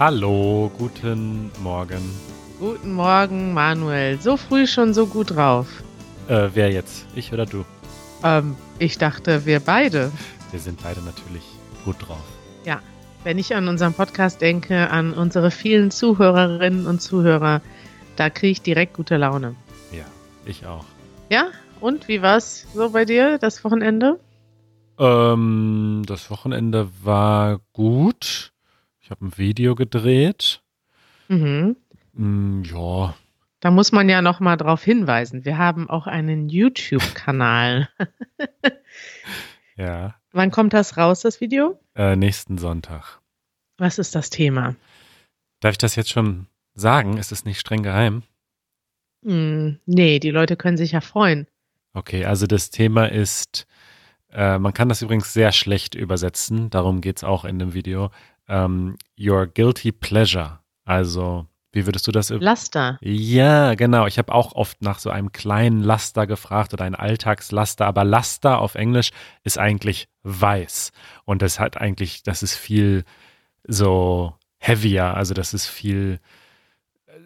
Hallo, guten Morgen. Guten Morgen, Manuel. So früh schon so gut drauf. Äh, wer jetzt? Ich oder du? Ähm, ich dachte, wir beide. Wir sind beide natürlich gut drauf. Ja, wenn ich an unseren Podcast denke, an unsere vielen Zuhörerinnen und Zuhörer, da kriege ich direkt gute Laune. Ja, ich auch. Ja, und wie war's so bei dir das Wochenende? Ähm, das Wochenende war gut. Ich habe ein Video gedreht. Mhm. Mm, ja, Da muss man ja noch mal drauf hinweisen. Wir haben auch einen YouTube-Kanal. ja. Wann kommt das raus, das Video? Äh, nächsten Sonntag. Was ist das Thema? Darf ich das jetzt schon sagen? Ist es nicht streng geheim? Hm, nee, die Leute können sich ja freuen. Okay, also das Thema ist, äh, man kann das übrigens sehr schlecht übersetzen, darum geht es auch in dem Video. Ähm, your guilty pleasure. Also, wie würdest du das? Laster. Ja, genau. Ich habe auch oft nach so einem kleinen Laster gefragt oder ein Alltagslaster, aber Laster auf Englisch ist eigentlich weiß. Und das hat eigentlich, das ist viel so heavier, also das ist viel,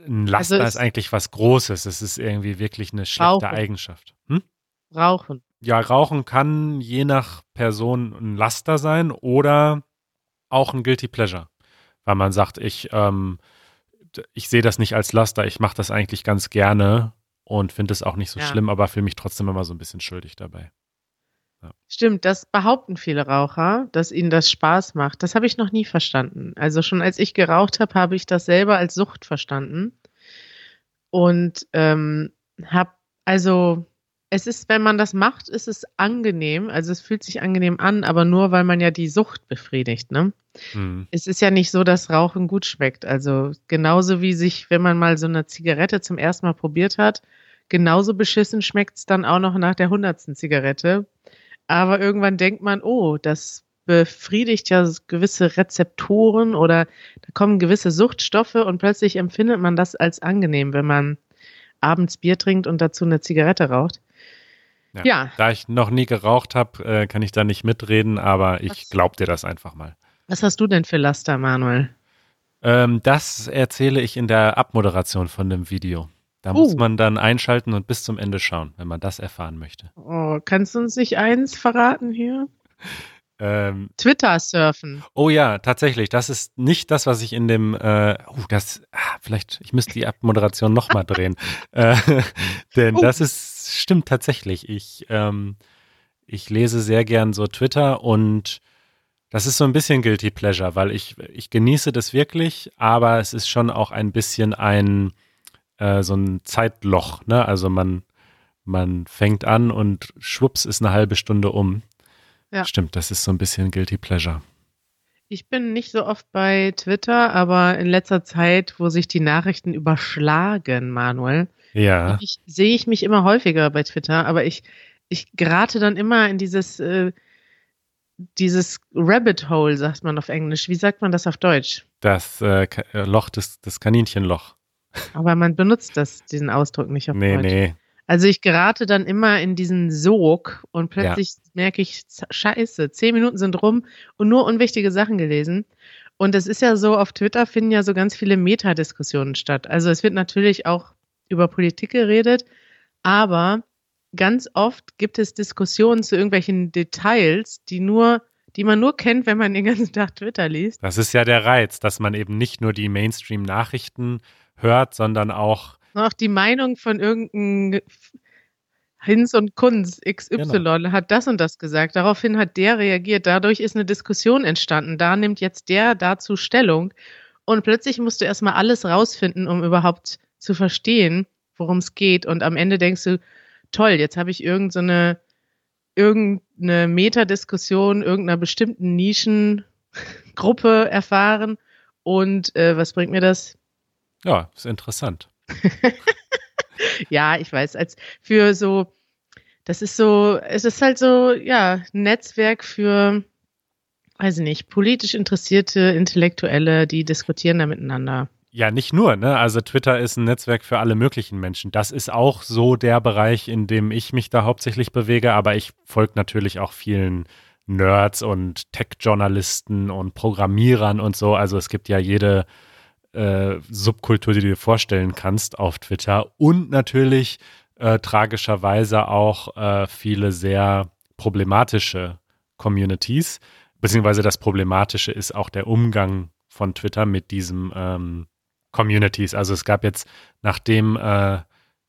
ein Laster Also ist eigentlich was Großes. Es ist irgendwie wirklich eine schlechte Rauchen. Eigenschaft. Hm? Rauchen. Ja, Rauchen kann je nach Person ein Laster sein oder auch ein Guilty Pleasure. Weil man sagt, ich, ähm, ich sehe das nicht als Laster, ich mache das eigentlich ganz gerne und finde es auch nicht so Ja. schlimm, aber fühle mich trotzdem immer so ein bisschen schuldig dabei. Stimmt, das behaupten viele Raucher, dass ihnen das Spaß macht. Das habe ich noch nie verstanden. Also schon als ich geraucht habe, habe ich das selber als Sucht verstanden. Und ähm, habe, also es ist, wenn man das macht, ist es angenehm. Also es fühlt sich angenehm an, aber nur, weil man ja die Sucht befriedigt, ne? Hm. Es ist ja nicht so, dass Rauchen gut schmeckt. Also genauso wie sich, wenn man mal so eine Zigarette zum ersten Mal probiert hat, genauso beschissen schmeckt es dann auch noch nach der hundertsten Zigarette. Aber irgendwann denkt man, oh, das befriedigt ja gewisse Rezeptoren oder da kommen gewisse Suchtstoffe und plötzlich empfindet man das als angenehm, wenn man abends Bier trinkt und dazu eine Zigarette raucht. Ja. Da ich noch nie geraucht habe, äh, kann ich da nicht mitreden, aber ich Was? glaub dir das einfach mal. Was hast du denn für Laster, Manuel? Ähm, das erzähle ich in der Abmoderation von dem Video. Da muss Uh. man dann einschalten und bis zum Ende schauen, wenn man das erfahren möchte. Oh, kannst du uns nicht eins verraten hier? Ähm, Twitter surfen. Oh ja, tatsächlich. Das ist nicht das, was ich in dem, äh, uh, das, ah, vielleicht, ich müsste die Abmoderation nochmal drehen. Äh, denn Oh. das ist, stimmt tatsächlich. Ich, ähm, ich lese sehr gern so Twitter und das ist so ein bisschen Guilty Pleasure, weil ich, ich genieße das wirklich, aber es ist schon auch ein bisschen ein, äh, so ein Zeitloch, ne? Also man, man fängt an und schwupps ist eine halbe Stunde um. Ja. Stimmt, das ist so ein bisschen Guilty Pleasure. Ich bin nicht so oft bei Twitter, aber in letzter Zeit, wo sich die Nachrichten überschlagen, Manuel, Ja. ich, sehe ich mich immer häufiger bei Twitter, aber ich, ich gerate dann immer in dieses, äh, dieses Rabbit Hole, sagt man auf Englisch. Wie sagt man das auf Deutsch? Das äh, äh, Loch, das, das Kaninchenloch. Aber man benutzt das, diesen Ausdruck nicht auf Nee, Deutsch. nee. Also ich gerate dann immer in diesen Sog und plötzlich merke ich, scheiße, zehn Minuten sind rum und nur unwichtige Sachen gelesen. Und es ist ja so, auf Twitter finden ja so ganz viele Metadiskussionen statt. Also es wird natürlich auch über Politik geredet, aber ganz oft gibt es Diskussionen zu irgendwelchen Details, die nur, die man nur kennt, wenn man den ganzen Tag Twitter liest. Das ist ja der Reiz, dass man eben nicht nur die Mainstream-Nachrichten hört, sondern auch, Auch die Meinung von irgendeinem Hinz und Kunz XY hat das und das gesagt. Daraufhin hat der reagiert. Dadurch ist eine Diskussion entstanden. Da nimmt jetzt der dazu Stellung. Und plötzlich musst du erstmal alles rausfinden, um überhaupt zu verstehen, worum es geht. Und am Ende denkst du, toll, jetzt habe ich irgendeine irgendeine Metadiskussion irgendeiner bestimmten Nischengruppe erfahren. Und äh, was bringt mir das? ja, ist interessant. Ja, ich weiß, als für so, das ist so, es ist halt so, ja, Netzwerk für, weiß ich nicht, politisch interessierte Intellektuelle, die diskutieren da miteinander. Ja, nicht nur, ne? Also Twitter ist ein Netzwerk für alle möglichen Menschen. Das ist auch so der Bereich, in dem ich mich da hauptsächlich bewege, aber ich folge natürlich auch vielen Nerds und Tech-Journalisten und Programmierern und so. Also es gibt ja jede äh, Subkultur, die du dir vorstellen kannst auf Twitter. Und natürlich äh, tragischerweise auch äh, viele sehr problematische Communities. Beziehungsweise das Problematische ist auch der Umgang von Twitter mit diesen ähm, Communities. Also es gab jetzt, nachdem äh,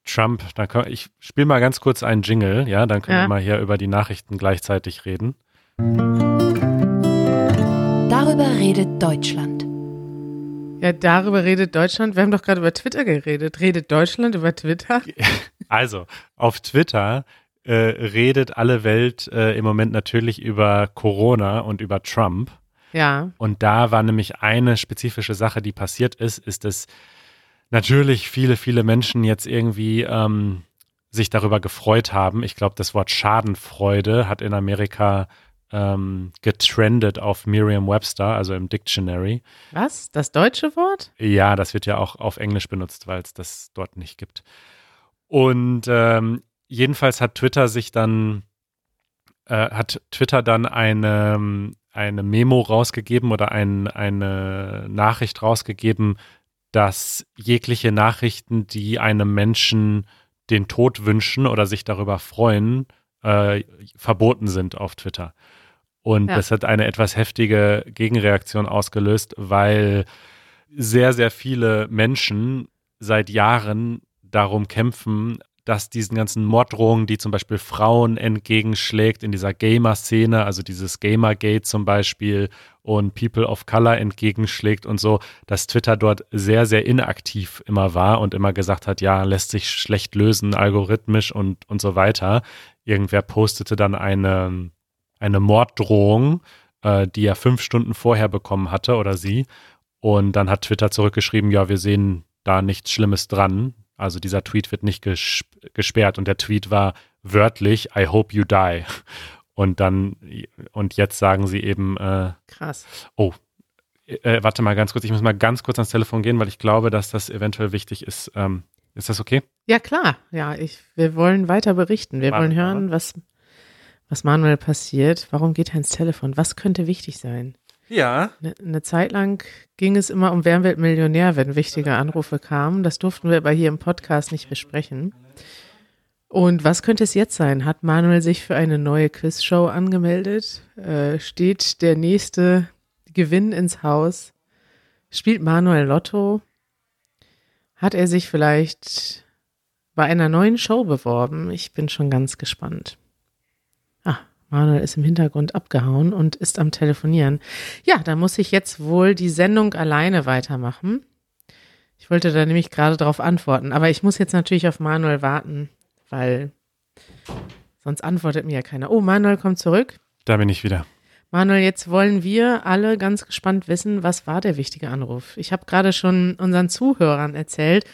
Trump, dann kann, ich spiele mal ganz kurz einen Jingle, ja, dann können ja. wir mal hier über die Nachrichten gleichzeitig reden. Darüber redet Deutschland. Ja, darüber redet Deutschland. Wir haben doch gerade über Twitter geredet. Redet Deutschland über Twitter? Also, auf Twitter äh, redet alle Welt äh, im Moment natürlich über Corona und über Trump. Ja. Und da war nämlich eine spezifische Sache, die passiert ist, ist, dass natürlich viele, viele Menschen jetzt irgendwie ähm, sich darüber gefreut haben. Ich glaube, das Wort Schadenfreude hat in Amerika ähm, getrendet auf Merriam-Webster, also im Dictionary. Was? Das deutsche Wort? Ja, das wird ja auch auf Englisch benutzt, weil es das dort nicht gibt. Und ähm, jedenfalls hat Twitter sich dann, äh, hat Twitter dann eine, eine Memo rausgegeben oder ein, eine Nachricht rausgegeben, dass jegliche Nachrichten, die einem Menschen den Tod wünschen oder sich darüber freuen, äh, verboten sind auf Twitter. Und ja. das hat eine etwas heftige Gegenreaktion ausgelöst, weil sehr, sehr viele Menschen seit Jahren darum kämpfen, dass diesen ganzen Morddrohungen, die zum Beispiel Frauen entgegenschlägt in dieser Gamer-Szene, also dieses Gamergate zum Beispiel und People of Color entgegenschlägt und so, dass Twitter dort sehr, sehr inaktiv immer war und immer gesagt hat, ja, lässt sich schlecht lösen, algorithmisch und, und so weiter. Irgendwer postete dann eine, eine Morddrohung, äh, die er fünf Stunden vorher bekommen hatte oder sie. Und dann hat Twitter zurückgeschrieben, ja, wir sehen da nichts Schlimmes dran. Also dieser Tweet wird nicht gesperrt und der Tweet war wörtlich, I hope you die. Und dann, und jetzt sagen sie eben, äh, krass. Oh, äh, warte mal ganz kurz, ich muss mal ganz kurz ans Telefon gehen, weil ich glaube, dass das eventuell wichtig ist. Ähm, ist das okay? Ja, klar. Ja, ich, wir wollen weiter berichten. Wir warte, wollen hören, was, was Manuel passiert. Warum geht er ins Telefon? Was könnte wichtig sein? Ja. Eine, eine Zeit lang ging es immer um Wer wird Millionär, wenn wichtige Anrufe kamen. Das durften wir aber hier im Podcast nicht besprechen. Und was könnte es jetzt sein? Hat Manuel sich für eine neue Quizshow angemeldet? Äh, steht der nächste Gewinn ins Haus? Spielt Manuel Lotto? Hat er sich vielleicht bei einer neuen Show beworben? Ich bin schon ganz gespannt. Manuel ist im Hintergrund abgehauen und ist am Telefonieren. Ja, da muss ich jetzt wohl die Sendung alleine weitermachen. Ich wollte da nämlich gerade darauf antworten, aber ich muss jetzt natürlich auf Manuel warten, weil sonst antwortet mir ja keiner. Oh, Manuel kommt zurück. Da bin ich wieder. Manuel, jetzt wollen wir alle ganz gespannt wissen, was war der wichtige Anruf? Ich habe gerade schon unseren Zuhörern erzählt,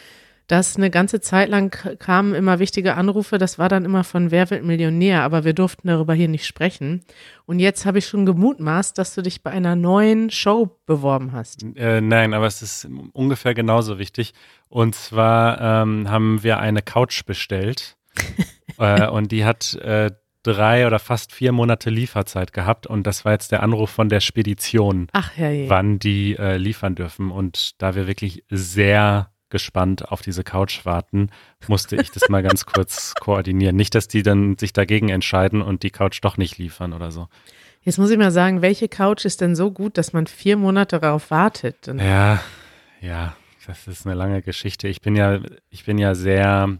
dass eine ganze Zeit lang kamen immer wichtige Anrufe. Das war dann immer von Wer wird Millionär, aber wir durften darüber hier nicht sprechen. Und jetzt habe ich schon gemutmaßt, dass du dich bei einer neuen Show beworben hast. Äh, nein, aber es ist ungefähr genauso wichtig. Und zwar ähm, haben wir eine Couch bestellt. äh, und die hat äh, drei oder fast vier Monate Lieferzeit gehabt und das war jetzt der Anruf von der Spedition, Ach, wann die äh, liefern dürfen. Und da wir wirklich sehr gespannt auf diese Couch warten, musste ich das mal ganz kurz koordinieren. Nicht, dass die dann sich dagegen entscheiden und die Couch doch nicht liefern oder so. Jetzt muss ich mal sagen, welche Couch ist denn so gut, dass man vier Monate darauf wartet? Und ja, ja, das ist eine lange Geschichte. Ich bin ja, ich bin ja sehr,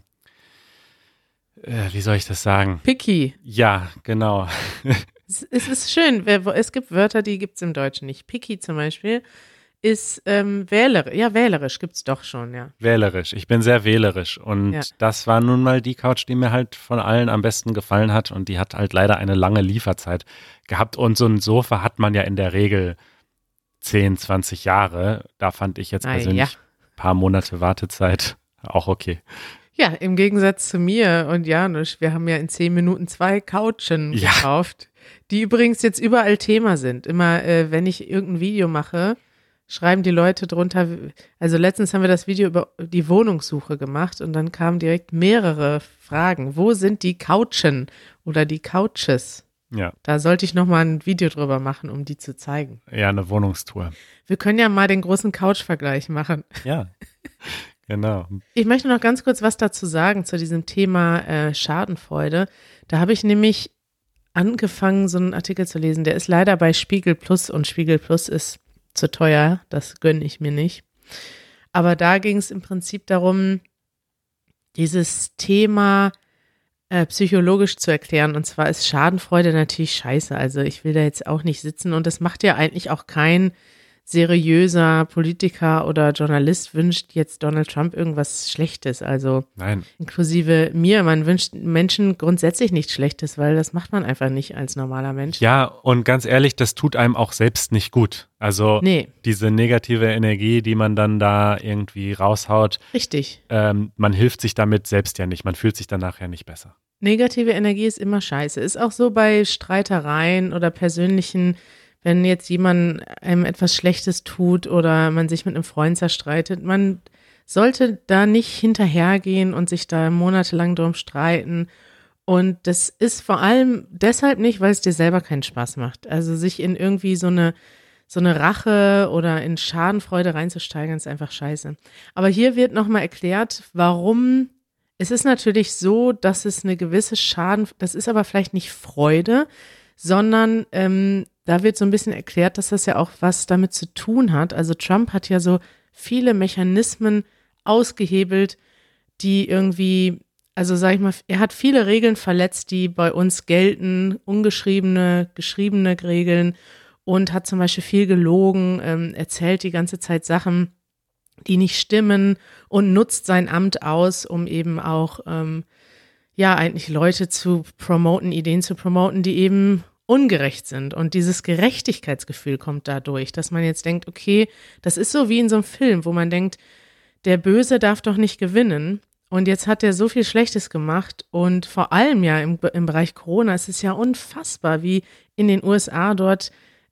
äh, wie soll ich das sagen? Picky. Ja, genau. es, es ist schön. Es gibt Wörter, die gibt es im Deutschen nicht. Picky zum Beispiel ist ähm, wählerisch. Ja, wählerisch gibt es doch schon, ja. Wählerisch. Ich bin sehr wählerisch. Und ja. das war nun mal die Couch, die mir halt von allen am besten gefallen hat. Und die hat halt leider eine lange Lieferzeit gehabt. Und so ein Sofa hat man ja in der Regel 10, 20 Jahre. Da fand ich jetzt persönlich ein ja. paar Monate Wartezeit auch okay. Ja, im Gegensatz zu mir und Janusz, wir haben ja in zehn Minuten zwei Couchen ja. gekauft, die übrigens jetzt überall Thema sind. Immer, äh, wenn ich irgendein Video mache, schreiben die Leute drunter, also letztens haben wir das Video über die Wohnungssuche gemacht und dann kamen direkt mehrere Fragen. Wo sind die Couchen oder die Couches? Ja. Da sollte ich nochmal ein Video drüber machen, um die zu zeigen. Ja, eine Wohnungstour. Wir können ja mal den großen Couch-Vergleich machen. Ja. Genau. Ich möchte noch ganz kurz was dazu sagen zu diesem Thema äh, Schadenfreude. Da habe ich nämlich angefangen, so einen Artikel zu lesen. Der ist leider bei Spiegel Plus und Spiegel Plus ist zu teuer. Das gönne ich mir nicht. Aber da ging es im Prinzip darum, dieses Thema äh, psychologisch zu erklären. Und zwar ist Schadenfreude natürlich scheiße. Also ich will da jetzt auch nicht sitzen und das macht ja eigentlich auch kein seriöser Politiker oder Journalist wünscht jetzt Donald Trump irgendwas Schlechtes. Also Nein. inklusive mir, man wünscht Menschen grundsätzlich nichts Schlechtes, weil das macht man einfach nicht als normaler Mensch. Ja, und ganz ehrlich, das tut einem auch selbst nicht gut. Also Nee, diese negative Energie, die man dann da irgendwie raushaut, richtig. ähm, man hilft sich damit selbst ja nicht. Man fühlt sich dann nachher nicht besser. Negative Energie ist immer scheiße. Ist auch so bei Streitereien oder persönlichen, wenn jetzt jemand einem etwas Schlechtes tut oder man sich mit einem Freund zerstreitet. Man sollte da nicht hinterhergehen und sich da monatelang drum streiten. Und das ist vor allem deshalb nicht, weil es dir selber keinen Spaß macht. Also sich in irgendwie so eine so eine Rache oder in Schadenfreude reinzusteigern, ist einfach scheiße. Aber hier wird nochmal erklärt, warum es ist natürlich so, dass es eine gewisse Schaden, das ist aber vielleicht nicht Freude, sondern ähm, da wird so ein bisschen erklärt, dass das ja auch was damit zu tun hat. Also Trump hat ja so viele Mechanismen ausgehebelt, die irgendwie, also sag ich mal, er hat viele Regeln verletzt, die bei uns gelten, ungeschriebene, geschriebene Regeln und hat zum Beispiel viel gelogen, ähm, erzählt die ganze Zeit Sachen, die nicht stimmen und nutzt sein Amt aus, um eben auch, ähm, ja, eigentlich Leute zu promoten, Ideen zu promoten, die eben ungerecht sind. Und dieses Gerechtigkeitsgefühl kommt dadurch, dass man jetzt denkt, okay, das ist so wie in so einem Film, wo man denkt, der Böse darf doch nicht gewinnen. Und jetzt hat er so viel Schlechtes gemacht. Und vor allem ja im, im Bereich Corona ist es ja unfassbar, wie in den USA dort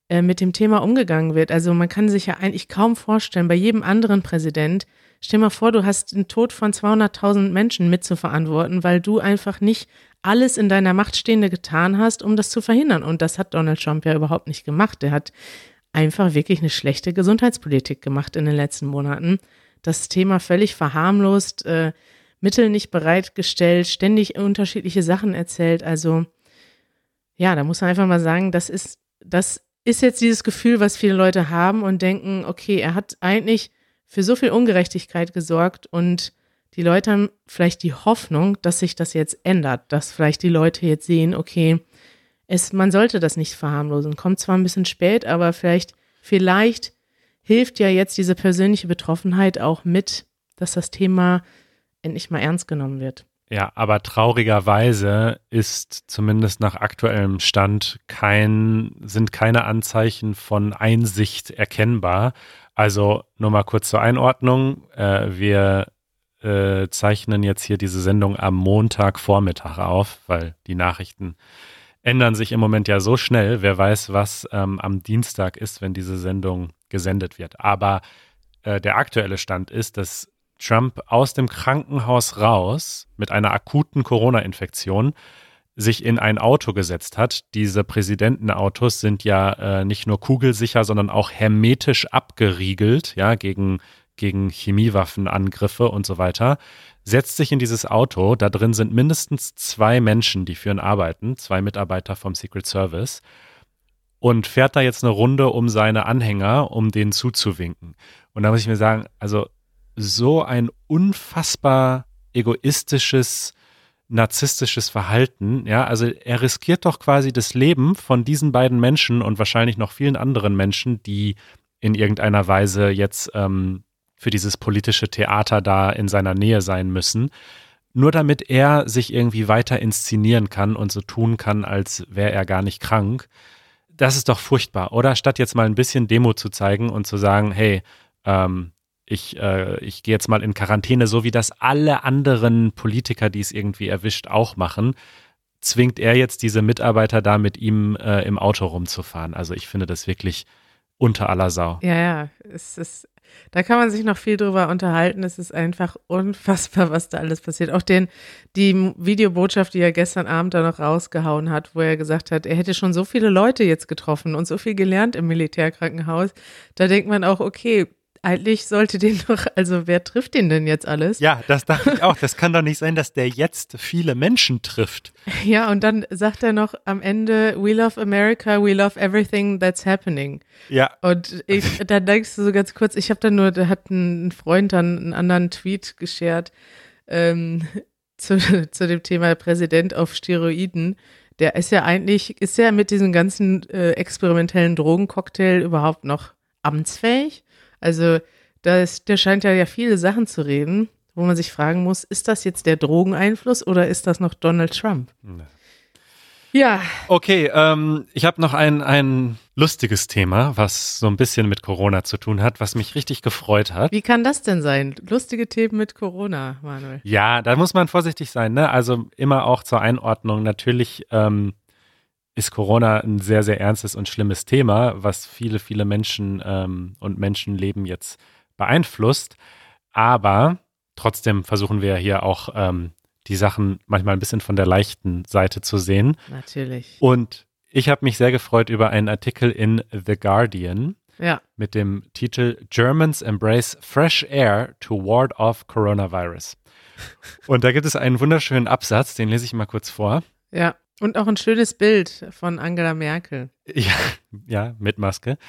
äh, mit dem Thema umgegangen wird. Also man kann sich ja eigentlich kaum vorstellen, bei jedem anderen Präsident, stell mal vor, du hast den Tod von 200.000 Menschen mitzuverantworten, weil du einfach nicht alles in deiner Macht Stehende getan hast, um das zu verhindern. Und das hat Donald Trump ja überhaupt nicht gemacht. Er hat einfach wirklich eine schlechte Gesundheitspolitik gemacht in den letzten Monaten. Das Thema völlig verharmlost, äh, Mittel nicht bereitgestellt, ständig unterschiedliche Sachen erzählt. Also ja, da muss man einfach mal sagen, das ist, das ist jetzt dieses Gefühl, was viele Leute haben und denken, okay, er hat eigentlich für so viel Ungerechtigkeit gesorgt und die Leute haben vielleicht die Hoffnung, dass sich das jetzt ändert, dass vielleicht die Leute jetzt sehen, okay, es, man sollte das nicht verharmlosen. Kommt zwar ein bisschen spät, aber vielleicht, vielleicht hilft ja jetzt diese persönliche Betroffenheit auch mit, dass das Thema endlich mal ernst genommen wird. Ja, aber traurigerweise ist zumindest nach aktuellem Stand kein, sind keine Anzeichen von Einsicht erkennbar. Also nur mal kurz zur Einordnung. Äh, wir äh, zeichnen jetzt hier diese Sendung am Montagvormittag auf, weil die Nachrichten ändern sich im Moment ja so schnell. Wer weiß, was ähm, am Dienstag ist, wenn diese Sendung gesendet wird. Aber äh, der aktuelle Stand ist, dass Trump aus dem Krankenhaus raus mit einer akuten Corona-Infektion sich in ein Auto gesetzt hat. Diese Präsidentenautos sind ja äh, nicht nur kugelsicher, sondern auch hermetisch abgeriegelt, ja, gegen, gegen Chemiewaffenangriffe und so weiter. Setzt sich in dieses Auto, da drin sind mindestens zwei Menschen, die für ihn arbeiten, zwei Mitarbeiter vom Secret Service, und fährt da jetzt eine Runde um seine Anhänger, um denen zuzuwinken. Und da muss ich mir sagen, also so ein unfassbar egoistisches, narzisstisches Verhalten. Ja, also er riskiert doch quasi das Leben von diesen beiden Menschen und wahrscheinlich noch vielen anderen Menschen, die in irgendeiner Weise jetzt ähm, für dieses politische Theater da in seiner Nähe sein müssen. Nur damit er sich irgendwie weiter inszenieren kann und so tun kann, als wäre er gar nicht krank. Das ist doch furchtbar, oder? Statt jetzt mal ein bisschen Demo zu zeigen und zu sagen, hey, ähm, ich, äh, ich gehe jetzt mal in Quarantäne, so wie das alle anderen Politiker, die es irgendwie erwischt, auch machen, zwingt er jetzt diese Mitarbeiter da mit ihm äh, im Auto rumzufahren. Also ich finde das wirklich unter aller Sau. Ja, ja, es ist, Da kann man sich noch viel drüber unterhalten. Es ist einfach unfassbar, was da alles passiert. Auch den, die Videobotschaft, die er gestern Abend da noch rausgehauen hat, wo er gesagt hat, er hätte schon so viele Leute jetzt getroffen und so viel gelernt im Militärkrankenhaus. Da denkt man auch, okay, eigentlich sollte den doch, also wer trifft den denn jetzt alles? Ja, das dachte ich auch. Das kann doch nicht sein, dass der jetzt viele Menschen trifft. Ja, und dann sagt er noch am Ende, we love America, we love everything that's happening. Ja. Und ich, da denkst du so ganz kurz, ich habe dann nur, da hat ein Freund dann einen anderen Tweet geshared ähm, zu, zu dem Thema Präsident auf Steroiden. Der ist ja eigentlich, ist ja mit diesem ganzen äh, experimentellen Drogencocktail überhaupt noch amtsfähig? Also da ist, der scheint ja, ja viele Sachen zu reden, wo man sich fragen muss, ist das jetzt der Drogeneinfluss oder ist das noch Donald Trump? Nee. Ja. Okay, ähm, ich habe noch ein, ein lustiges Thema, was so ein bisschen mit Corona zu tun hat, was mich richtig gefreut hat. Wie kann das denn sein? Lustige Themen mit Corona, Manuel. Ja, da muss man vorsichtig sein, ne? Also immer auch zur Einordnung. Natürlich ähm, ist Corona ein sehr, sehr ernstes und schlimmes Thema, was viele, viele Menschen ähm, und Menschenleben jetzt beeinflusst. Aber trotzdem versuchen wir hier auch ähm, die Sachen manchmal ein bisschen von der leichten Seite zu sehen. Natürlich. Und ich habe mich sehr gefreut über einen Artikel in The Guardian Ja. mit dem Titel Germans Embrace Fresh Air to Ward Off Coronavirus. Und da gibt es einen wunderschönen Absatz, den lese ich mal kurz vor. Ja. Und auch ein schönes Bild von Angela Merkel. Ja, ja, mit Maske.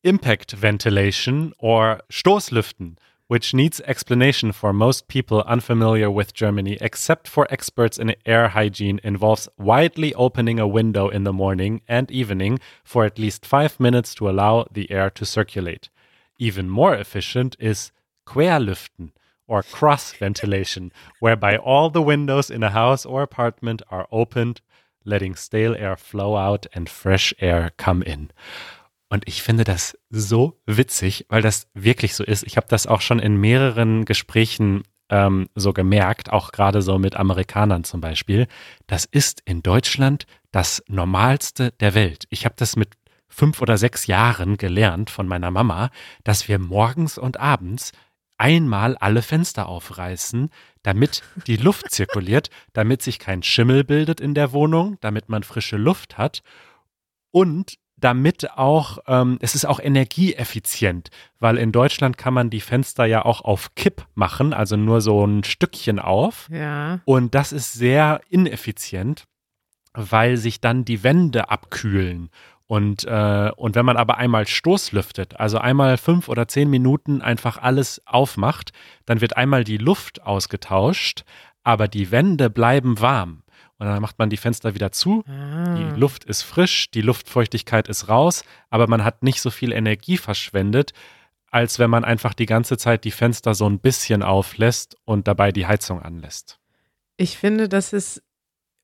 Impact ventilation or Stoßlüften, which needs explanation for most people unfamiliar with Germany, except for experts in air hygiene, involves widely opening a window in the morning and evening for at least five minutes to allow the air to circulate. Even more efficient is Querlüften or cross ventilation, whereby all the windows in a house or apartment are opened, letting stale air flow out and fresh air come in. Und ich finde das so witzig, weil das wirklich so ist. Ich habe das auch schon in mehreren Gesprächen ähm, so gemerkt, auch gerade so mit Amerikanern zum Beispiel. Das ist in Deutschland das Normalste der Welt. Ich habe das mit fünf oder sechs Jahren gelernt von meiner Mama, dass wir morgens und abends einmal alle Fenster aufreißen, damit die Luft zirkuliert, damit sich kein Schimmel bildet in der Wohnung, damit man frische Luft hat und damit auch, ähm, es ist auch energieeffizient, weil in Deutschland kann man die Fenster ja auch auf Kipp machen, also nur so ein Stückchen auf. Ja. Und das ist sehr ineffizient, weil sich dann die Wände abkühlen. Und, äh, und wenn man aber einmal Stoßlüftet, also einmal fünf oder zehn Minuten einfach alles aufmacht, dann wird einmal die Luft ausgetauscht, aber die Wände bleiben warm. Und dann macht man die Fenster wieder zu, Ah. die Luft ist frisch, die Luftfeuchtigkeit ist raus, aber man hat nicht so viel Energie verschwendet, als wenn man einfach die ganze Zeit die Fenster so ein bisschen auflässt und dabei die Heizung anlässt. Ich finde, das ist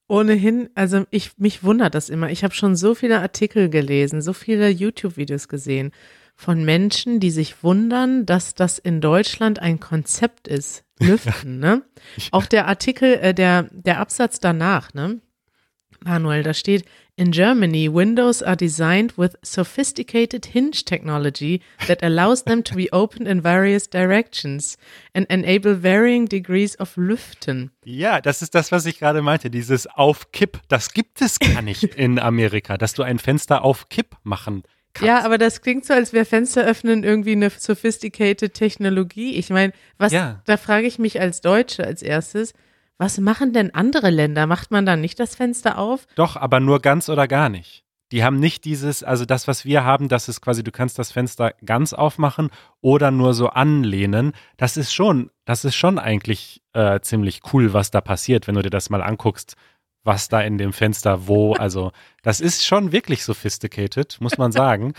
ohnehin, also ich, mich wundert das immer. Ich habe schon so viele Artikel gelesen, so viele YouTube-Videos gesehen von Menschen, die sich wundern, dass das in Deutschland ein Konzept ist. Lüften, ne? Auch der Artikel, äh, der, der Absatz danach, ne? Manuel, da steht, in Germany, windows are designed with sophisticated hinge technology that allows them to be opened in various directions and enable varying degrees of Lüften. Ja, das ist das, was ich gerade meinte. Dieses auf Kipp, das gibt es gar nicht in Amerika, dass du ein Fenster auf Kipp machen kannst. Ja, aber das klingt so, als wäre Fenster öffnen irgendwie eine sophisticated Technologie. Ich meine, was, Ja. da frage ich mich als Deutsche als erstes, was machen denn andere Länder? Macht man dann nicht das Fenster auf? Doch, aber nur ganz oder gar nicht. Die haben nicht dieses, also das, was wir haben, das ist quasi, du kannst das Fenster ganz aufmachen oder nur so anlehnen. Das ist schon, das ist schon eigentlich äh, ziemlich cool, was da passiert, wenn du dir das mal anguckst, was da in dem Fenster wo, also das ist schon wirklich sophisticated, muss man sagen.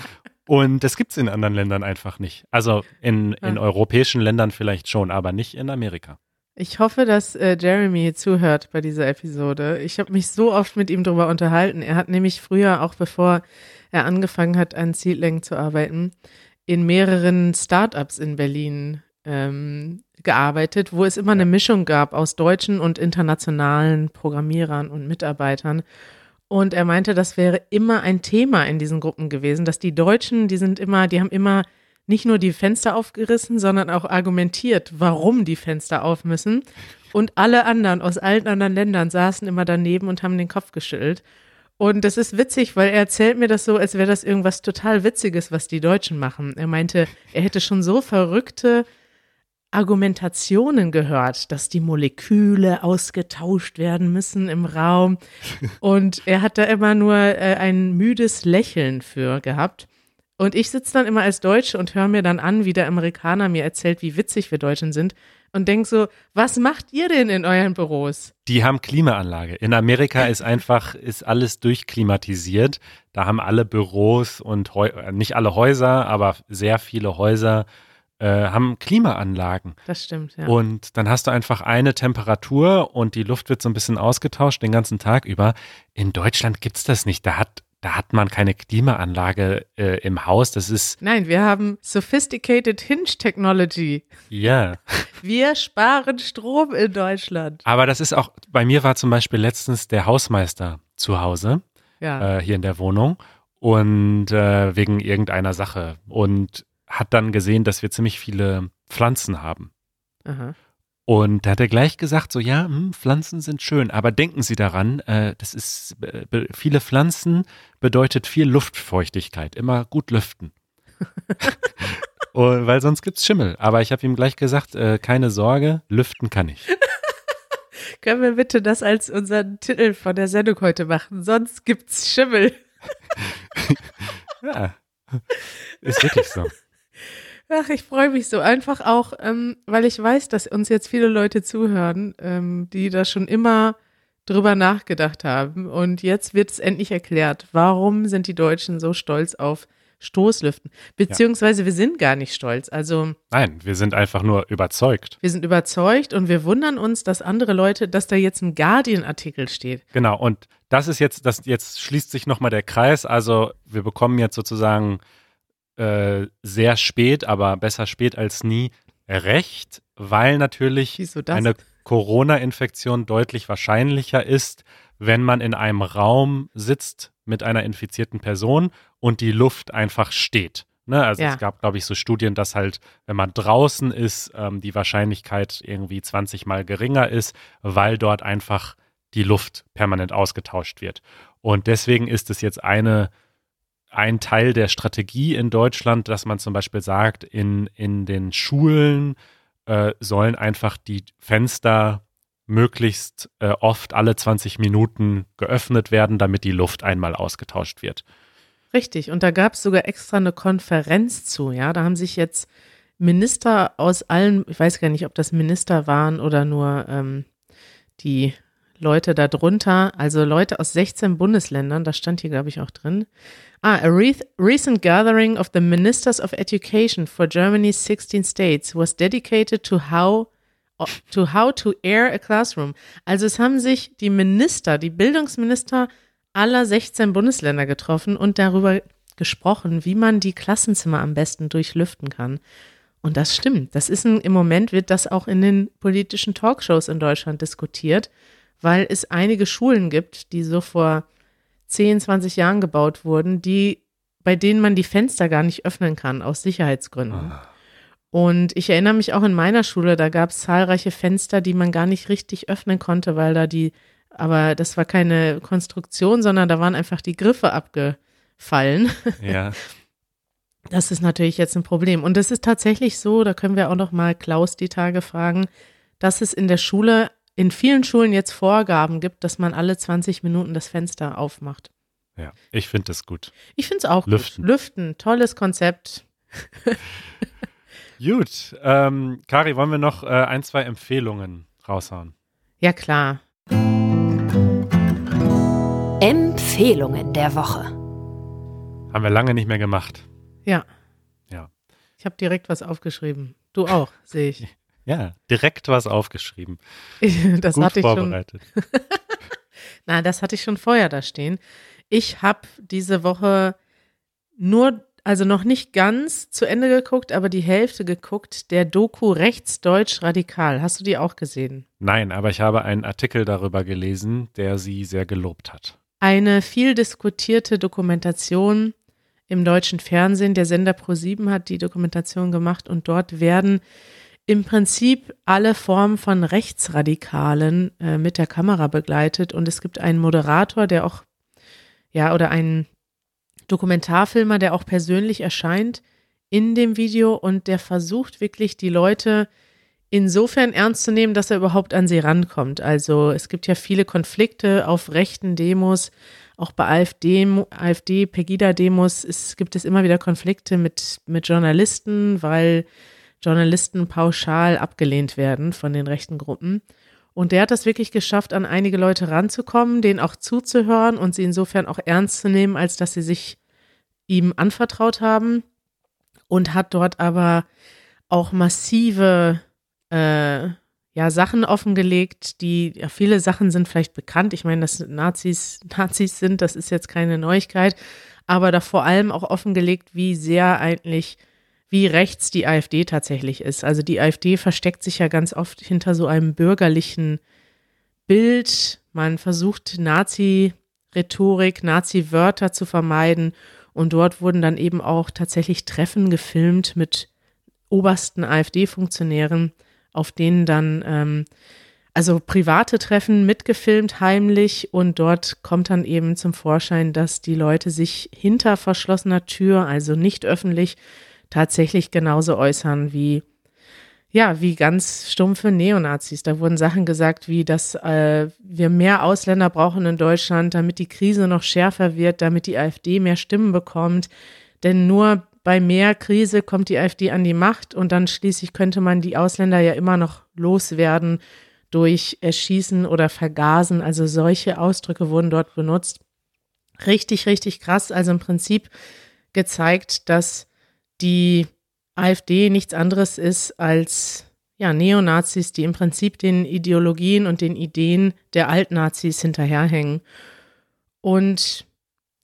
Und das gibt's in anderen Ländern einfach nicht. Also in, in europäischen Ländern vielleicht schon, aber nicht in Amerika. Ich hoffe, dass äh, Jeremy zuhört bei dieser Episode. Ich habe mich so oft mit ihm darüber unterhalten. Er hat nämlich früher, auch bevor er angefangen hat, an Seedling zu arbeiten, in mehreren Startups in Berlin ähm, gearbeitet, wo es immer eine Mischung gab aus deutschen und internationalen Programmierern und Mitarbeitern. Und er meinte, das wäre immer ein Thema in diesen Gruppen gewesen, dass die Deutschen, die sind immer, die haben immer nicht nur die Fenster aufgerissen, sondern auch argumentiert, warum die Fenster auf müssen. Und alle anderen aus allen anderen Ländern saßen immer daneben und haben den Kopf geschüttelt. Und das ist witzig, weil er erzählt mir das so, als wäre das irgendwas total Witziges, was die Deutschen machen. Er meinte, er hätte schon so verrückte Argumentationen gehört, dass die Moleküle ausgetauscht werden müssen im Raum. Und er hat da immer nur äh, ein müdes Lächeln für gehabt. Und ich sitze dann immer als Deutsche und höre mir dann an, wie der Amerikaner mir erzählt, wie witzig wir Deutschen sind und denke so, was macht ihr denn in euren Büros? Die haben Klimaanlage. In Amerika ist einfach, ist alles durchklimatisiert. Da haben alle Büros und Heu äh, nicht alle Häuser, aber sehr viele Häuser äh, haben Klimaanlagen. Das stimmt, ja. Und dann hast du einfach eine Temperatur und die Luft wird so ein bisschen ausgetauscht den ganzen Tag über. In Deutschland gibt's das nicht. Da hat da hat man keine Klimaanlage äh, im Haus. Das ist. Nein, wir haben Sophisticated Hinge Technology. Ja. Wir sparen Strom in Deutschland. Aber das ist auch, bei mir war zum Beispiel letztens der Hausmeister zu Hause, Ja. äh, hier in der Wohnung, und äh, wegen irgendeiner Sache. Und hat dann gesehen, dass wir ziemlich viele Pflanzen haben. Aha. Und da hat er gleich gesagt, so ja, hm, Pflanzen sind schön, aber denken Sie daran, äh, das ist äh, viele Pflanzen bedeutet viel Luftfeuchtigkeit, immer gut lüften. Und, weil sonst gibt's Schimmel. Aber ich habe ihm gleich gesagt, äh, keine Sorge, lüften kann ich. Können wir bitte das als unseren Titel von der Sendung heute machen? Sonst gibt's Schimmel. Ja, ist wirklich so. Ach, ich freue mich so einfach auch, ähm, weil ich weiß, dass uns jetzt viele Leute zuhören, ähm, die da schon immer drüber nachgedacht haben. Und jetzt wird es endlich erklärt, warum sind die Deutschen so stolz auf Stoßlüften? Beziehungsweise wir sind gar nicht stolz. Also Nein, wir sind einfach nur überzeugt. wir sind überzeugt und wir wundern uns, dass andere Leute, dass da jetzt ein Guardian-Artikel steht. Genau, und das ist jetzt, das jetzt schließt sich nochmal der Kreis. Also wir bekommen jetzt sozusagen äh, sehr spät, aber besser spät als nie recht, weil natürlich eine Corona-Infektion deutlich wahrscheinlicher ist, wenn man in einem Raum sitzt mit einer infizierten Person und die Luft einfach steht. Ne? Also Ja. es gab, glaube ich, so Studien, dass halt, wenn man draußen ist, ähm, die Wahrscheinlichkeit irgendwie 20 mal geringer ist, weil dort einfach die Luft permanent ausgetauscht wird. Und deswegen ist es jetzt eine, ein Teil der Strategie in Deutschland, dass man zum Beispiel sagt, in, in den Schulen äh, sollen einfach die Fenster möglichst äh, oft alle 20 Minuten geöffnet werden, damit die Luft einmal ausgetauscht wird. Richtig, und da gab es sogar extra eine Konferenz zu, ja. Da haben sich jetzt Minister aus allen, ich weiß gar nicht, ob das Minister waren oder nur ähm, die Leute darunter, also Leute aus 16 Bundesländern, das stand hier, glaube ich, auch drin. Ah, a re recent gathering of the Ministers of Education for Germany's 16 states was dedicated to how to how to air a classroom. Also es haben sich die Minister, die Bildungsminister aller 16 Bundesländer getroffen und darüber gesprochen, wie man die Klassenzimmer am besten durchlüften kann. Und das stimmt. Das ist ein, im Moment wird das auch in den politischen Talkshows in Deutschland diskutiert, weil es einige Schulen gibt, die so vor 10, 20 Jahren gebaut wurden, die, bei denen man die Fenster gar nicht öffnen kann, aus Sicherheitsgründen. Und ich erinnere mich auch in meiner Schule, da gab es zahlreiche Fenster, die man gar nicht richtig öffnen konnte, weil da die, aber das war keine Konstruktion, sondern da waren einfach die Griffe abgefallen. Ja, Das ist natürlich jetzt ein Problem. Und es ist tatsächlich so, da können wir auch noch mal Klaus die Tage fragen, dass es in der Schule, in vielen Schulen jetzt Vorgaben gibt, dass man alle 20 Minuten das Fenster aufmacht. ja. Ich finde das gut. Ich finde es auch Lüften. gut. Lüften, tolles Konzept. Gut. Ähm, Kari, wollen wir noch äh, ein, zwei Empfehlungen raushauen? Ja, klar. Empfehlungen der Woche. Haben wir lange nicht mehr gemacht. Ja. Ja. Ich habe direkt was aufgeschrieben. Du auch, sehe ich. Ja, direkt was aufgeschrieben. Das Gut hatte ich schon. vorbereitet. Nein, das hatte ich schon vorher da stehen. Ich habe diese Woche nur, also noch nicht ganz zu Ende geguckt, aber die Hälfte geguckt, der Doku Rechtsdeutsch Radikal. Hast du die auch gesehen? Nein, aber ich habe einen Artikel darüber gelesen, der sie sehr gelobt hat. Eine viel diskutierte Dokumentation im deutschen Fernsehen. Der Sender Pro7 hat die Dokumentation gemacht und dort werden im Prinzip alle Formen von Rechtsradikalen äh, mit der Kamera begleitet. Und es gibt einen Moderator, der auch, ja, oder einen Dokumentarfilmer, der auch persönlich erscheint in dem Video. Und der versucht wirklich die Leute insofern ernst zu nehmen, dass er überhaupt an sie rankommt. Also es gibt ja viele Konflikte auf rechten Demos, auch bei AfD, AfD Pegida-Demos es gibt es immer wieder Konflikte mit, mit Journalisten, weil Journalisten pauschal abgelehnt werden von den rechten Gruppen. Und der hat das wirklich geschafft, an einige Leute ranzukommen, denen auch zuzuhören und sie insofern auch ernst zu nehmen, als dass sie sich ihm anvertraut haben und hat dort aber auch massive äh, ja, Sachen offengelegt, die, ja, viele Sachen sind vielleicht bekannt. Ich meine, dass Nazis Nazis sind, das ist jetzt keine Neuigkeit, aber da vor allem auch offengelegt, wie sehr eigentlich wie rechts die AfD tatsächlich ist. Also die AfD versteckt sich ja ganz oft hinter so einem bürgerlichen Bild. Man versucht Nazi-Rhetorik, Nazi-Wörter zu vermeiden. Und dort wurden dann eben auch tatsächlich Treffen gefilmt mit obersten AfD-Funktionären, auf denen dann ähm, also private Treffen mitgefilmt heimlich und dort kommt dann eben zum Vorschein, dass die Leute sich hinter verschlossener Tür, also nicht öffentlich, tatsächlich genauso äußern wie ja, wie ganz stumpfe Neonazis. Da wurden Sachen gesagt, wie dass äh, wir mehr Ausländer brauchen in Deutschland, damit die Krise noch schärfer wird, damit die AfD mehr Stimmen bekommt. Denn nur bei mehr Krise kommt die AfD an die Macht und dann schließlich könnte man die Ausländer ja immer noch loswerden durch Erschießen oder Vergasen. Also solche Ausdrücke wurden dort benutzt. Richtig, richtig krass. Also im Prinzip gezeigt, dass die AfD nichts anderes ist als ja, Neonazis, die im Prinzip den Ideologien und den Ideen der Altnazis hinterherhängen. Und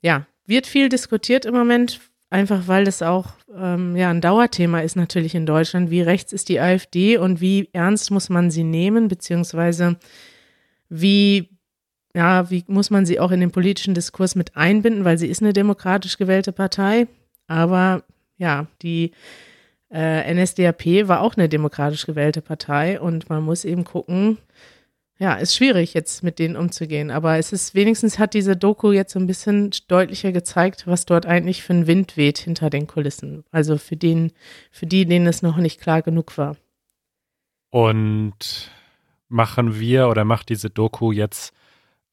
ja, wird viel diskutiert im Moment, einfach weil das auch ähm, ja, ein Dauerthema ist natürlich in Deutschland. Wie rechts ist die AfD und wie ernst muss man sie nehmen, beziehungsweise wie, ja, wie muss man sie auch in den politischen Diskurs mit einbinden, weil sie ist eine demokratisch gewählte Partei. Aber ja, die äh, NSDAP war auch eine demokratisch gewählte Partei und man muss eben gucken, ja, ist schwierig jetzt mit denen umzugehen, aber es ist wenigstens hat diese Doku jetzt so ein bisschen deutlicher gezeigt, was dort eigentlich für ein Wind weht hinter den Kulissen. Also für den, für die, denen es noch nicht klar genug war. Und machen wir oder macht diese Doku jetzt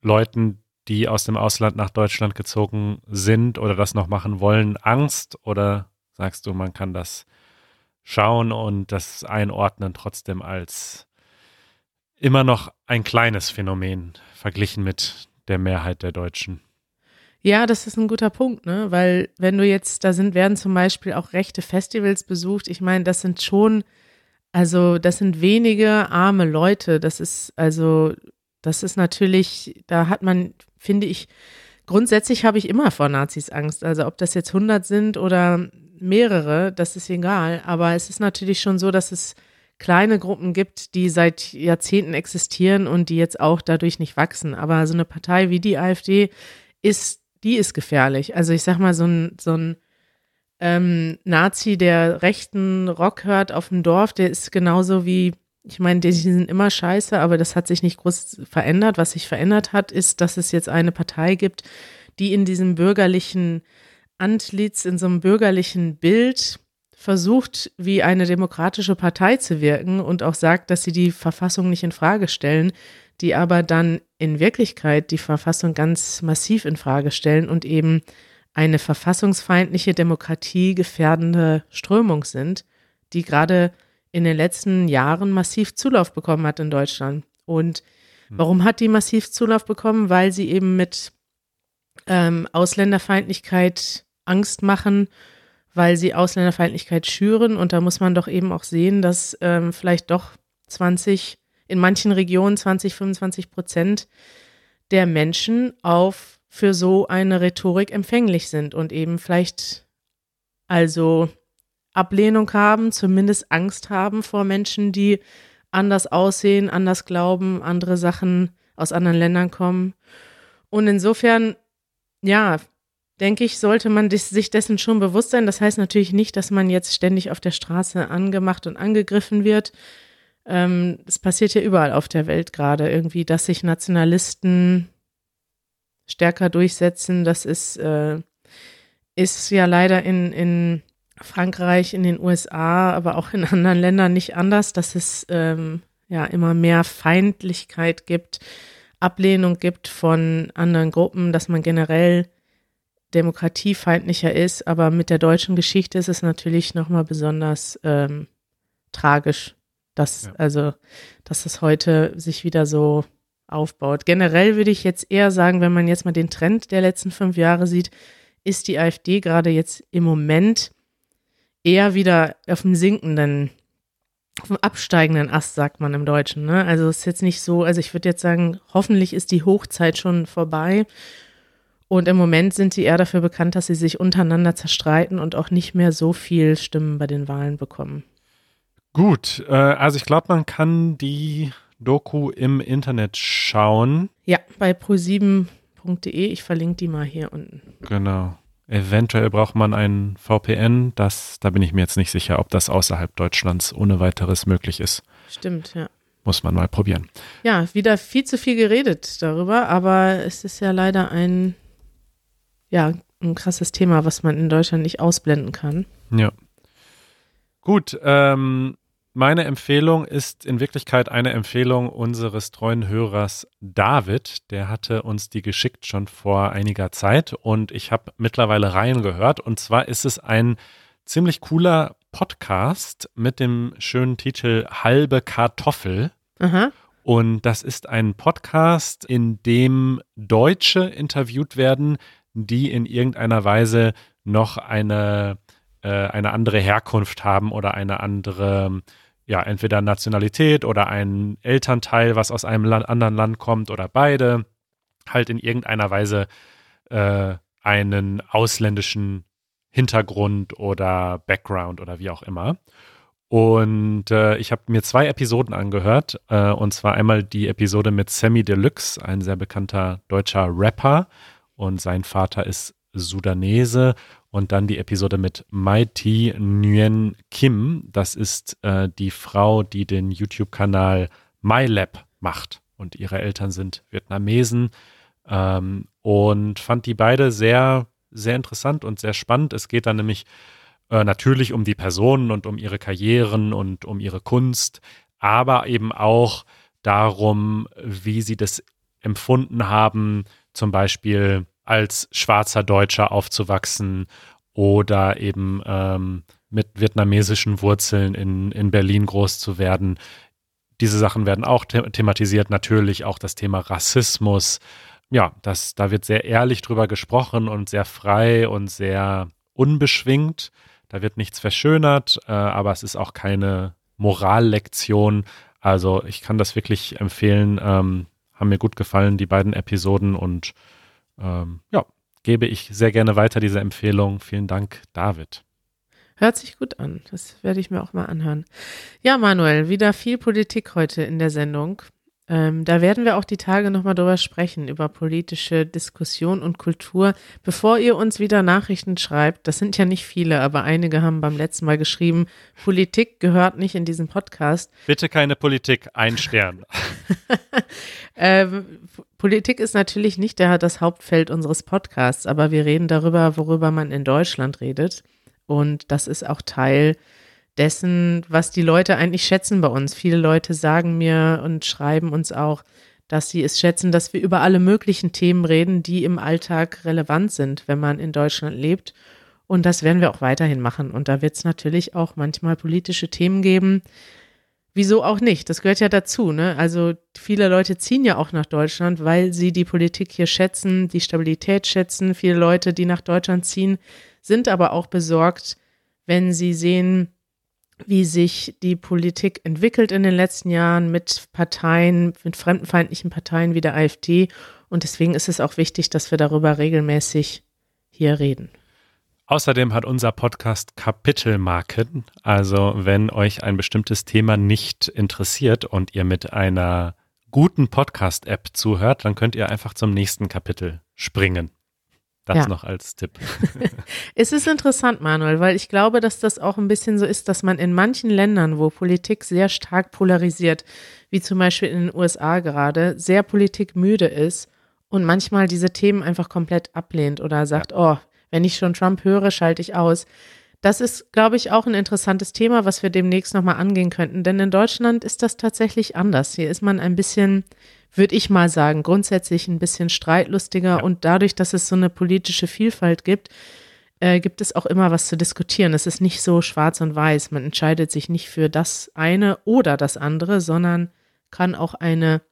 Leuten, die aus dem Ausland nach Deutschland gezogen sind oder das noch machen wollen, Angst oder sagst du, man kann das schauen und das einordnen trotzdem als immer noch ein kleines Phänomen verglichen mit der Mehrheit der Deutschen. Ja, das ist ein guter Punkt, ne? Weil wenn du jetzt, da sind, werden zum Beispiel auch rechte Festivals besucht. Ich meine, das sind schon, also das sind wenige arme Leute. Das ist, also, das ist natürlich, da hat man, finde ich, grundsätzlich habe ich immer vor Nazis Angst. Also ob das jetzt 100 sind oder mehrere, das ist egal. Aber es ist natürlich schon so, dass es kleine Gruppen gibt, die seit Jahrzehnten existieren und die jetzt auch dadurch nicht wachsen. Aber so eine Partei wie die AfD ist, die ist gefährlich. Also ich sag mal, so ein, so ein ähm, Nazi, der rechten Rock hört auf dem Dorf, der ist genauso wie, ich meine, die sind immer scheiße, aber das hat sich nicht groß verändert. Was sich verändert hat, ist, dass es jetzt eine Partei gibt, die in diesem bürgerlichen Antlitz in so einem bürgerlichen Bild versucht, wie eine demokratische Partei zu wirken und auch sagt, dass sie die Verfassung nicht in Frage stellen, die aber dann in Wirklichkeit die Verfassung ganz massiv in Frage stellen und eben eine verfassungsfeindliche Demokratie gefährdende Strömung sind, die gerade in den letzten Jahren massiv Zulauf bekommen hat in Deutschland. Und hm. warum hat die massiv Zulauf bekommen? Weil sie eben mit ähm, Ausländerfeindlichkeit Angst machen, weil sie Ausländerfeindlichkeit schüren. Und da muss man doch eben auch sehen, dass ähm, vielleicht doch 20, in manchen Regionen 20, 25 Prozent der Menschen auf für so eine Rhetorik empfänglich sind und eben vielleicht also Ablehnung haben, zumindest Angst haben vor Menschen, die anders aussehen, anders glauben, andere Sachen aus anderen Ländern kommen. Und insofern, ja, denke ich, sollte man sich dessen schon bewusst sein. Das heißt natürlich nicht, dass man jetzt ständig auf der Straße angemacht und angegriffen wird. Ähm, es passiert ja überall auf der Welt gerade irgendwie, dass sich Nationalisten stärker durchsetzen. Das ist, äh, ist ja leider in, in Frankreich, in den USA, aber auch in anderen Ländern nicht anders, dass es ähm, ja immer mehr Feindlichkeit gibt, Ablehnung gibt von anderen Gruppen, dass man generell demokratiefeindlicher ist. Aber mit der deutschen Geschichte ist es natürlich nochmal besonders ähm, tragisch, dass, ja. also, dass es heute sich wieder so aufbaut. Generell würde ich jetzt eher sagen, wenn man jetzt mal den Trend der letzten fünf Jahre sieht, ist die AfD gerade jetzt im Moment eher wieder auf dem sinkenden, auf dem absteigenden Ast, sagt man im Deutschen. Ne? Also es ist jetzt nicht so, also ich würde jetzt sagen, hoffentlich ist die Hochzeit schon vorbei. Und im Moment sind sie eher dafür bekannt, dass sie sich untereinander zerstreiten und auch nicht mehr so viel Stimmen bei den Wahlen bekommen. Gut, äh, also ich glaube, man kann die Doku im Internet schauen. Ja, bei pro7.de. Ich verlinke die mal hier unten. Genau. Eventuell braucht man ein VPN. Das, da bin ich mir jetzt nicht sicher, ob das außerhalb Deutschlands ohne weiteres möglich ist. Stimmt, ja. Muss man mal probieren. Ja, wieder viel zu viel geredet darüber, aber es ist ja leider ein, ja, ein krasses Thema, was man in Deutschland nicht ausblenden kann. Ja. Gut, ähm, meine Empfehlung ist in Wirklichkeit eine Empfehlung unseres treuen Hörers David. Der hatte uns die geschickt schon vor einiger Zeit und ich habe mittlerweile reingehört. Und zwar ist es ein ziemlich cooler Podcast mit dem schönen Titel Halbe Kartoffel. Aha. Und das ist ein Podcast, in dem Deutsche interviewt werden, die in irgendeiner Weise noch eine äh, eine andere Herkunft haben oder eine andere, ja, entweder Nationalität oder ein Elternteil, was aus einem Land, anderen Land kommt oder beide, halt in irgendeiner Weise äh, einen ausländischen Hintergrund oder Background oder wie auch immer. Und äh, ich habe mir zwei Episoden angehört. Äh, und zwar einmal die Episode mit Sammy Deluxe, ein sehr bekannter deutscher Rapper. Und sein Vater ist Sudanese und dann die Episode mit Mighty Nguyen Kim. Das ist äh, die Frau, die den YouTube-Kanal MyLab macht. Und ihre Eltern sind Vietnamesen. Ähm, und fand die beide sehr, sehr interessant und sehr spannend. Es geht dann nämlich äh, natürlich um die Personen und um ihre Karrieren und um ihre Kunst, aber eben auch darum, wie sie das empfunden haben, zum Beispiel als schwarzer Deutscher aufzuwachsen oder eben ähm, mit vietnamesischen Wurzeln in, in Berlin groß zu werden. Diese Sachen werden auch the thematisiert, natürlich auch das Thema Rassismus. Ja, das, da wird sehr ehrlich drüber gesprochen und sehr frei und sehr unbeschwingt. Da wird nichts verschönert, äh, aber es ist auch keine Morallektion. Also ich kann das wirklich empfehlen. Ähm, haben mir gut gefallen, die beiden Episoden und ähm, ja, gebe ich sehr gerne weiter diese Empfehlung. Vielen Dank, David. Hört sich gut an. Das werde ich mir auch mal anhören. Ja, Manuel, wieder viel Politik heute in der Sendung. Ähm, da werden wir auch die Tage nochmal drüber sprechen, über politische Diskussion und Kultur. Bevor ihr uns wieder Nachrichten schreibt, das sind ja nicht viele, aber einige haben beim letzten Mal geschrieben, Politik gehört nicht in diesen Podcast. Bitte keine Politik, ein Stern. ähm, Politik ist natürlich nicht der, das Hauptfeld unseres Podcasts, aber wir reden darüber, worüber man in Deutschland redet. Und das ist auch Teil dessen, was die Leute eigentlich schätzen bei uns. Viele Leute sagen mir und schreiben uns auch, dass sie es schätzen, dass wir über alle möglichen Themen reden, die im Alltag relevant sind, wenn man in Deutschland lebt. Und das werden wir auch weiterhin machen. Und da wird es natürlich auch manchmal politische Themen geben. Wieso auch nicht? Das gehört ja dazu. Ne? Also viele Leute ziehen ja auch nach Deutschland, weil sie die Politik hier schätzen, die Stabilität schätzen. Viele Leute, die nach Deutschland ziehen, sind aber auch besorgt, wenn sie sehen, wie sich die Politik entwickelt in den letzten Jahren mit Parteien, mit fremdenfeindlichen Parteien wie der AfD. Und deswegen ist es auch wichtig, dass wir darüber regelmäßig hier reden. Außerdem hat unser Podcast Kapitelmarken. Also wenn euch ein bestimmtes Thema nicht interessiert und ihr mit einer guten Podcast-App zuhört, dann könnt ihr einfach zum nächsten Kapitel springen. Das Ja. noch als Tipp. Es ist interessant, Manuel, weil ich glaube, dass das auch ein bisschen so ist, dass man in manchen Ländern, wo Politik sehr stark polarisiert, wie zum Beispiel in den USA gerade, sehr politikmüde ist und manchmal diese Themen einfach komplett ablehnt oder sagt, oh, wenn ich schon Trump höre, schalte ich aus. Das ist, glaube ich, auch ein interessantes Thema, was wir demnächst nochmal angehen könnten. Denn in Deutschland ist das tatsächlich anders. Hier ist man ein bisschen, würde ich mal sagen, grundsätzlich ein bisschen streitlustiger. Und dadurch, dass es so eine politische Vielfalt gibt, äh, gibt es auch immer was zu diskutieren. Es ist nicht so schwarz und weiß. Man entscheidet sich nicht für das eine oder das andere, sondern kann auch eine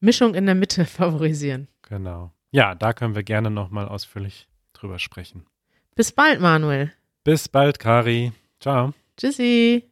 Mischung in der Mitte favorisieren. Genau. Ja, da können wir gerne nochmal ausführlich drüber sprechen. Bis bald, Manuel. Bis bald, Kari. Ciao. Tschüssi.